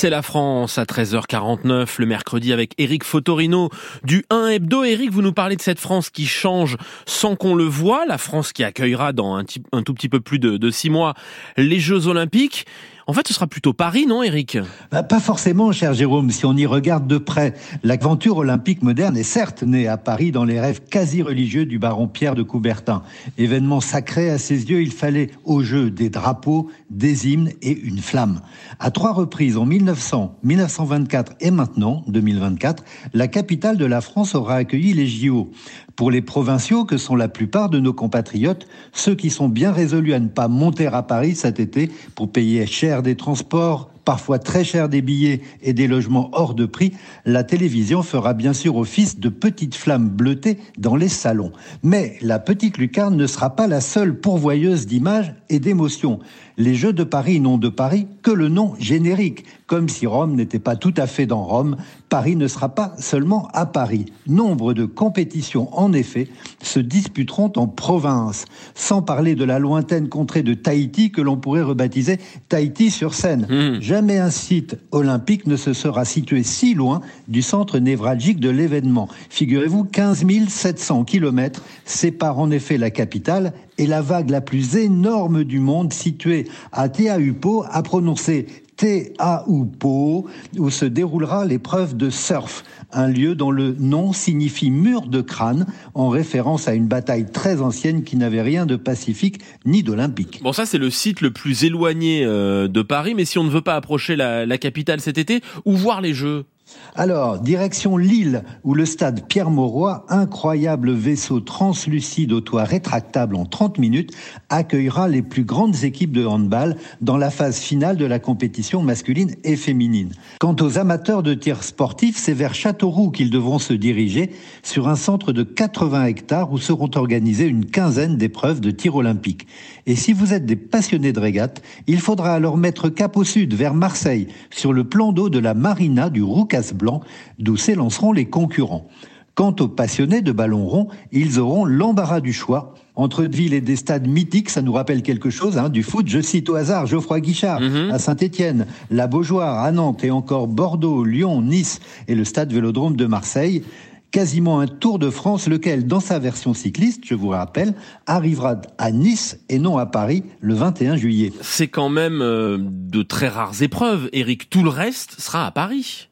C'est la France à 13h49 le mercredi avec Eric Fotorino du 1 Hebdo. Eric, vous nous parlez de cette France qui change sans qu'on le voit, la France qui accueillera dans un, tout petit peu plus de, de six mois les Jeux Olympiques. En fait, ce sera plutôt Paris, non, Eric? Bah, Pas forcément, cher Jérôme. Si on y regarde de près, l'aventure olympique moderne est certes née à Paris dans les rêves quasi religieux du baron Pierre de Coubertin. Événement sacré à ses yeux, il fallait au jeu des drapeaux, des hymnes et une flamme. À trois reprises, en 1900, 1924 et maintenant, 2024, la capitale de la France aura accueilli les JO. Pour les provinciaux, que sont la plupart de nos compatriotes, ceux qui sont bien résolus à ne pas monter à Paris cet été pour payer cher des transports, parfois très cher des billets et des logements hors de prix, la télévision fera bien sûr office de petite flamme bleutée dans les salons. Mais la petite lucarne ne sera pas la seule pourvoyeuse d'images et d'émotions. Les Jeux de Paris n'ont de Paris que le nom générique, comme si Rome n'était pas tout à fait dans Rome. Paris ne sera pas seulement à Paris. Nombre de compétitions, en effet, se disputeront en province, sans parler de la lointaine contrée de Tahiti que l'on pourrait rebaptiser Tahiti sur Seine. Mmh. Jamais un site olympique ne se sera situé si loin du centre névralgique de l'événement. Figurez-vous, 15 700 kilomètres séparent en effet la capitale et la vague la plus énorme du monde située à Teahupo a prononcé Teahupo où se déroulera l'épreuve de surf, un lieu dont le nom signifie mur de crâne en référence à une bataille très ancienne qui n'avait rien de pacifique ni d'olympique. Bon ça c'est le site le plus éloigné euh, de Paris mais si on ne veut pas approcher la, la capitale cet été, où voir les Jeux? Alors, direction Lille, où le stade Pierre-Mauroy, incroyable vaisseau translucide au toit rétractable en 30 minutes, accueillera les plus grandes équipes de handball dans la phase finale de la compétition masculine et féminine. Quant aux amateurs de tir sportif, c'est vers Châteauroux qu'ils devront se diriger sur un centre de 80 hectares où seront organisées une quinzaine d'épreuves de tir olympique. Et si vous êtes des passionnés de régate, il faudra alors mettre cap au sud, vers Marseille, sur le plan d'eau de la marina du Roucas blanc, d'où s'élanceront les concurrents. Quant aux passionnés de ballon rond, ils auront l'embarras du choix. Entre villes et des stades mythiques, ça nous rappelle quelque chose hein, du foot. Je cite au hasard Geoffroy Guichard mhm. à Saint-Étienne, la Beaujoire à Nantes et encore Bordeaux, Lyon, Nice et le stade Vélodrome de Marseille quasiment un Tour de France, lequel, dans sa version cycliste, je vous rappelle, arrivera à Nice et non à Paris le 21 juillet. C'est quand même euh, de très rares épreuves, Eric. Tout le reste sera à Paris.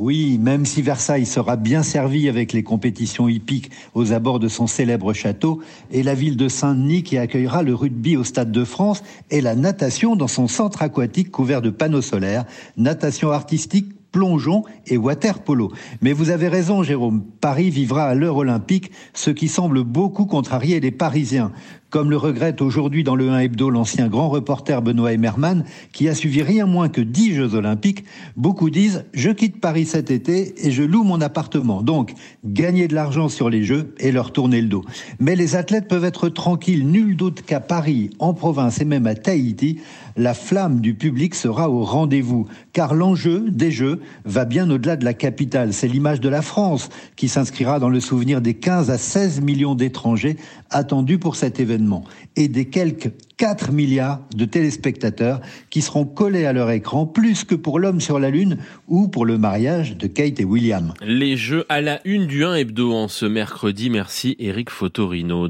Oui, même si Versailles sera bien servi avec les compétitions hippiques aux abords de son célèbre château, et la ville de Saint-Denis qui accueillera le rugby au Stade de France et la natation dans son centre aquatique couvert de panneaux solaires, natation artistique plongeon et water polo. Mais vous avez raison, Jérôme. Paris vivra à l'heure olympique, ce qui semble beaucoup contrarier les Parisiens. Comme le regrette aujourd'hui dans le 1 Hebdo l'ancien grand reporter Benoît Emmerman, qui a suivi rien moins que 10 Jeux Olympiques, beaucoup disent Je quitte Paris cet été et je loue mon appartement. Donc, gagner de l'argent sur les Jeux et leur tourner le dos. Mais les athlètes peuvent être tranquilles. Nul doute qu'à Paris, en province et même à Tahiti, la flamme du public sera au rendez-vous. Car l'enjeu des Jeux, va bien au-delà de la capitale. C'est l'image de la France qui s'inscrira dans le souvenir des 15 à 16 millions d'étrangers attendus pour cet et des quelques 4 milliards de téléspectateurs qui seront collés à leur écran plus que pour l'homme sur la Lune ou pour le mariage de Kate et William. Les jeux à la une du 1 hebdo en ce mercredi. Merci Eric Fotorino.